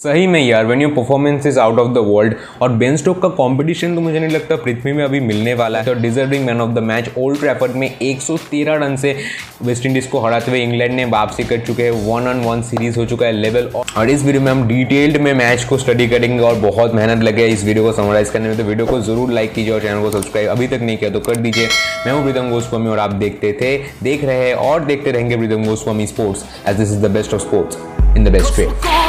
सही में यार when your performance is out of the world और बेन स्टोक का कंपटीशन तो मुझे नहीं लगता पृथ्वी में अभी मिलने वाला है। तो deserving man of the match Old Trafford में 113 रन से वेस्ट इंडीज को हराते हुए इंग्लैंड ने वापसी कर चुके हैं। वन ऑन वन सीरीज़ हो चुका है लेवल और इस वीडियो में हम डिटेल्ड में मैच को स्टडी करेंगे और बहुत मेहनत लगे इस वीडियो को समराइज करने में। तो वीडियो को ज़रूर लाइक कीजिए और चैनल को सब्सक्राइब अभी तक नहीं किया तो कर दीजिए। मैं हूँ प्रीतम गोस्वामी और आप देखते थे, देख रहे हैं और देखते रहेंगे Pritam Goswami sports edge this is the best of sports in the best way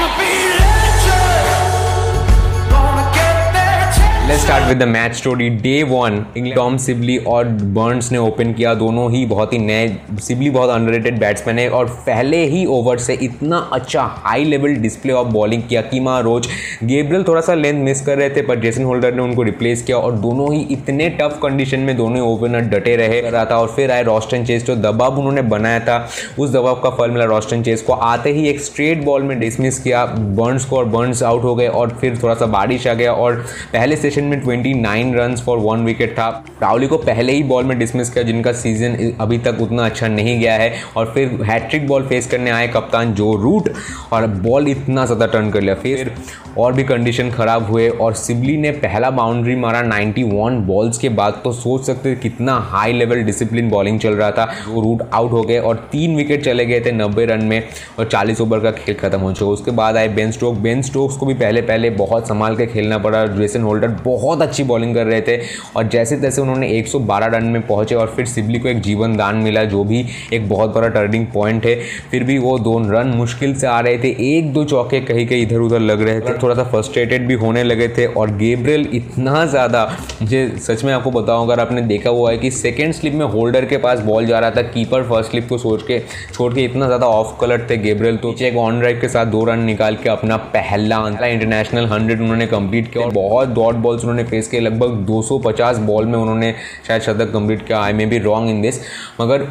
let's start with the match story day one Tom Sibley और बर्न्स ने ओपन किया। दोनों ही बहुत ही नए सिबली बहुत अंडररेटेड बैट्समैन है और पहले ही ओवर से इतना अच्छा high level display of bowling किया। कीमा रोज गेब्रल थोड़ा सा लेंथ मिस कर रहे थे पर जेसन होल्डर ने उनको रिप्लेस किया और दोनों ही इतने टफ कंडीशन में दोनों ओपनर डटे रहे रहा था और फिर आए रॉस्टन चेस जो दबाव उन्होंने बनाया था। उस दबाव का फल मिला रॉस्टन चेस को। आते ही एक स्ट्रेट बॉल में डिसमिस किया। बर्न्स को और बर्न्स आउट हो गए और फिर थोड़ा सा बारिश आ गया और पहले सेशन सेशन में 29 रन फॉर वन विकेट था। रावली को पहले ही बॉल में डिसमिस किया, जिनका सीज़न अभी तक उतना अच्छा नहीं गया है। और फिर हैट्रिक बॉल फेस करने आए कप्तान जो रूट और बॉल इतना ज़्यादा टर्न कर लिया। फिर और भी कंडीशन ख़राब हुए और सिबली ने पहला बाउंड्री मारा 91 बॉल्स के बाद। तो सोच सकते कितना हाई लेवल डिसिप्लिन बॉलिंग चल रहा था। वो रूट आउट हो गए और तीन विकेट चले गए थे नब्बे रन में और 40 ओवर का खेल खत्म हो चुका। उसके बाद आए बेन स्टोक बेन स्टोक्स को भी पहले पहले बहुत संभाल के खेलना पड़ा। जेसन होल्डर बहुत अच्छी बॉलिंग कर रहे थे। और जैसे तैसे उन्होंने 112 रन में पहुँचे और फिर सिबली को एक जीवन दान मिला जो भी एक बहुत बड़ा टर्निंग पॉइंट है। फिर भी वो दो रन मुश्किल से आ रहे थे। एक दो चौके कहीं कहीं इधर उधर लग रहे थे। थोड़ा सा फ्रस्ट्रेटेड भी होने लगे थे। और गेब्रियल इतना ज़्यादा मुझे सच में आपको बताऊँ अगर आपने देखा हुआ है कि सेकेंड स्लिप में होल्डर के पास बॉल जा रहा था कीपर फ़र्स्ट स्लिप को सोच के छोड़ के इतना ज़्यादा ऑफ़ कलर थे गेब्रियल तो। एक ऑन ड्राइव के साथ दो रन निकाल के अपना पहला इंटरनेशनल हंड्रेड उन्होंने कंप्लीट किया और बहुत डॉट बॉल्स उन्होंने फेस किए। लगभग 250 बॉल में उन्होंने शायद शतक कंप्लीट किया। I may be wrong in this मगर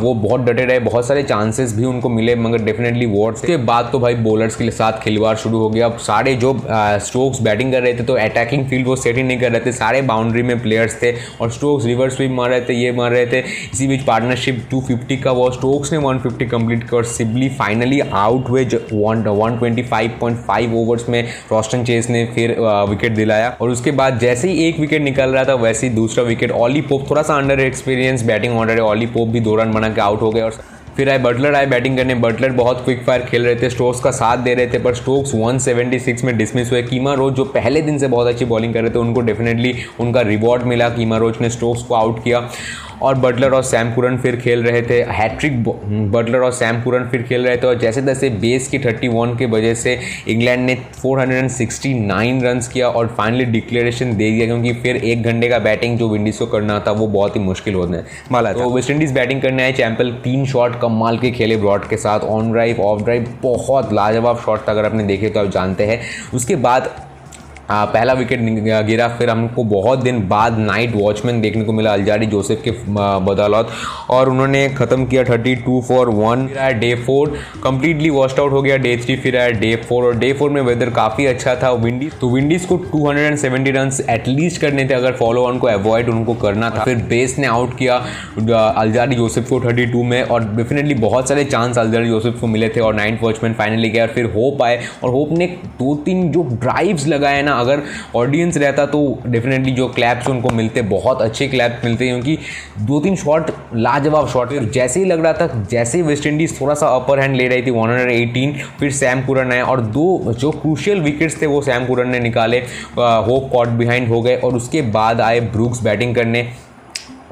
वो बहुत डटे रहे। बहुत सारे चांसेस भी उनको मिले, मगर डेफिनेटली वॉर्ड के बाद तो भाई बॉलर्स के साथ खिलवाड़ शुरू हो गया। अब सारे जो स्ट्रोक्स बैटिंग कर रहे थे तो अटैकिंग फ़ील्ड वो सेट ही नहीं कर रहे थे। सारे बाउंड्री में प्लेयर्स थे और स्ट्रोक्स रिवर्स स्वीप मार रहे थे, ये मार रहे थे। इसी बीच पार्टनरशिप 250 का वो स्ट्रोक्स ने 150 कंप्लीट किया और सिबली फाइनली आउट हुए वन ट्वेंटी ओवर्स में रॉस्टन चेस ने फिर विकेट दिलाया। और उसके बाद जैसे ही एक विकेट निकल रहा था, वैसे ही दूसरा विकेट ऑली पोप थोड़ा सा अंडर एक्सपीरियंस बैटिंग ऑर्डर है ऑली पोप भी दो रन बना के आउट हो गए। और फिर आए बटलर आए बैटिंग करने। बटलर बहुत क्विक फायर खेल रहे थे। स्टोक्स का साथ दे रहे थे, पर स्टोक्स 176 में डिसमिस हुए। कीमा रोज जो पहले दिन से बहुत अच्छी बॉलिंग कर रहे थे, उनको डेफिनेटली उनका रिवॉर्ड मिला। कीमा रोज ने स्टोक्स को आउट किया। और बटलर और सैम कुरन फिर खेल रहे थे। हैट्रिक बटलर और सैम कुरन फिर खेल रहे थे और जैसे तैसे बेस की 31 की वजह से इंग्लैंड ने 469 रन्स किया और फाइनली डिक्लेरेशन दे दिया क्योंकि फिर एक घंटे का बैटिंग जो विंडीज़ को करना था वो बहुत ही मुश्किल होने। वाला तो वेस्ट इंडीज़ बैटिंग करने आए चैंपल तीन शॉट कमाल के खेले ब्रॉड के साथ ऑन ड्राइव ऑफ़ ड्राइव बहुत लाजवाब शॉट था अगर आपने देखे तो आप जानते हैं। उसके बाद आ, पहला विकेट गिरा फिर हमको बहुत दिन बाद नाइट वॉचमैन देखने को मिला अलजारी जोसेफ के बदौलत। और उन्होंने ख़त्म किया थर्टी टू फॉर वन फिर आया day four completely washed out हो गया डे थ्री फिर आया डे फोर और डे फोर में वेदर काफ़ी अच्छा था विंडीज तो विंडीज़ को two hundred and seventy run at least करने थे अगर फॉलो ऑन को अवॉइड उनको करना था। फिर बेस ने आउट किया अलजारी जोसेफ को थर्टी टू में और डेफिनेटली बहुत सारे चांस अलजारी जोसेफ को मिले थे और नाइन्थ वॉचमैन फाइनली गया और फिर होप आए। और होप ने दो तीन जो ड्राइव्स लगाए ना अगर ऑडियंस रहता तो डेफिनेटली जो क्लैप्स उनको मिलते, बहुत अच्छे क्लैप्स मिलते हैं क्योंकि दो तीन शॉट लाजवाब शॉट जैसे ही लग रहा था, जैसे ही वेस्ट इंडीज़ थोड़ा सा अपर हैंड ले रही थी 118 फिर सैम कुरन आए और दो जो क्रूशियल विकेट्स थे वो सैम कुरन ने निकाले होप कॉट बिहाइंड हो गए और उसके बाद आए ब्रूक्स बैटिंग करने।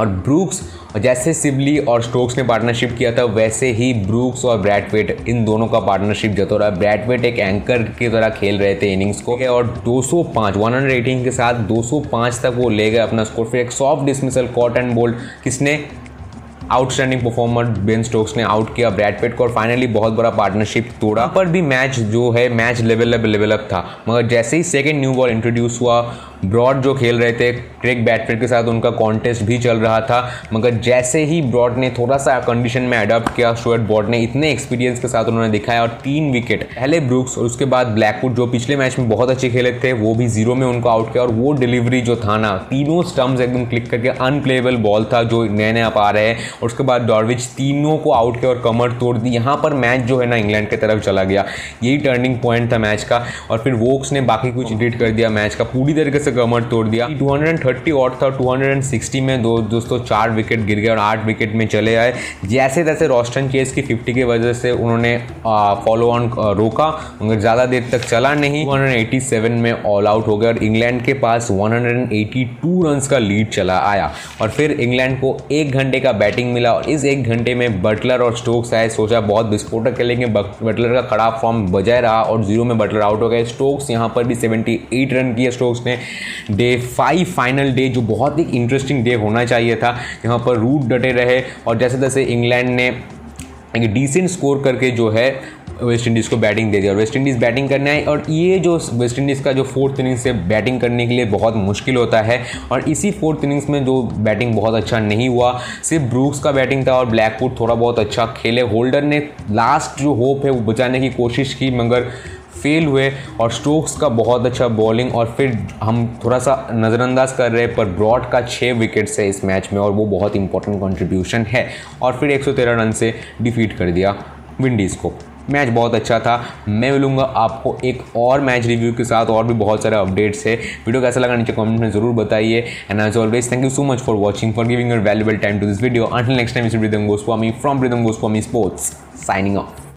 और ब्रूक्स, जैसे सिबली और स्टोक्स ने पार्टनरशिप किया था, वैसे ही ब्रूक्स और ब्रैडवेट इन दोनों का पार्टनरशिप जतो रहा ब्रैडवेट एक एंकर की तरह खेल रहे थे इनिंग्स को। और 205 118 के साथ 205 तक वो ले गए अपना स्कोर फिर एक soft dismissal caught and bowled किसने आउटस्टैंडिंग परफॉर्मर बेन स्टोक्स ने आउट किया ब्रैडपेट को और फाइनली बहुत बड़ा पार्टनरशिप तोड़ा। पर भी मैच जो है मैच लेवल लेवल अप था। मगर जैसे ही सेकेंड न्यू बॉल इंट्रोड्यूस हुआ ब्रॉड जो खेल रहे थे क्रिक बैटफिट के साथ उनका कॉन्टेस्ट भी चल रहा था। मगर जैसे ही ब्रॉड ने थोड़ा सा कंडीशन में अडॉप्ट किया शोएट बॉर्ड ने इतने एक्सपीरियंस के साथ उन्होंने दिखाया और तीन विकेट पहले ब्रुक्स और उसके बाद ब्लैकवुड जो पिछले मैच में बहुत अच्छे खेले थे, वो भी ज़ीरो में उनको आउट किया और वो डिलीवरी जो था ना, तीनों स्टम्स एकदम क्लिक करके अनप्लेबल बॉल था जो नए नए आप आ रहे हैं। और उसके बाद डॉर्विच तीनों को आउट किया और कमर तोड़ दी। यहाँ पर मैच जो है ना इंग्लैंड की तरफ़ चला गया। यही टर्निंग पॉइंट था मैच का और फिर वोक्स ने बाकी कुछ एडिट कर दिया मैच का। पूरी तरीके से कमर तोड़ दिया। 230 और था 260 में दो दोस्तों चार विकेट गिर गए और आठ विकेट में चले आए। जैसे तैसे रोस्टन चेस की 50 की वजह से उन्होंने फॉलो ऑन रोका। मगर ज़्यादा देर तक चला नहीं। 187 में ऑल आउट हो गया और इंग्लैंड के पास 182 रन्स का लीड चला आया। और फिर इंग्लैंड को एक घंटे का बैटिंग मिला। और इस एक घंटे में बटलर और स्टोक्स आए, सोचा बहुत विस्फोटक खेलेंगे। बटलर का खराब फॉर्म बजाय रहा और ज़ीरो में बटलर आउट हो गए। स्टोक्स यहाँ पर भी 78 रन किए स्टोक्स ने। डे फाइव फाइनल डे जो बहुत ही इंटरेस्टिंग डे होना चाहिए था। यहाँ पर रूट डटे रहे और जैसे तैसे इंग्लैंड ने एक डिसेंट स्कोर करके जो है वेस्ट इंडीज़ को बैटिंग दे दिया और वेस्ट इंडीज़ बैटिंग करने आई और ये जो वेस्ट इंडीज़ का जो फोर्थ इनिंग्स से बैटिंग करने के लिए बहुत मुश्किल होता है और इसी फोर्थ इनिंग्स में जो बैटिंग बहुत अच्छा नहीं हुआ, सिर्फ़ ब्रूक्स का बैटिंग था और ब्लैकवुड थोड़ा बहुत अच्छा खेले। होल्डर ने लास्ट जो होप है वो बचाने की कोशिश की, मगर फेल हुए और स्टोक्स का बहुत अच्छा बॉलिंग और फिर हम थोड़ा सा नज़रअंदाज कर रहे हैं पर ब्रॉड का छः विकेट्स है इस मैच में और वो बहुत इंपॉर्टेंट कंट्रीब्यूशन है और फिर 113 रन से डिफीट कर दिया विंडीज़ को। मैच बहुत अच्छा था। मैं मिलूँगा आपको एक और मैच रिव्यू के साथ और भी बहुत सारे अपडेट्स है। वीडियो कैसा लगा नीचे कमेंट में ज़रूर बताइए। And as always thank you so much for watching for giving your valuable time to this video until next time is Pritam Goswami from Pritam Goswami sports signing off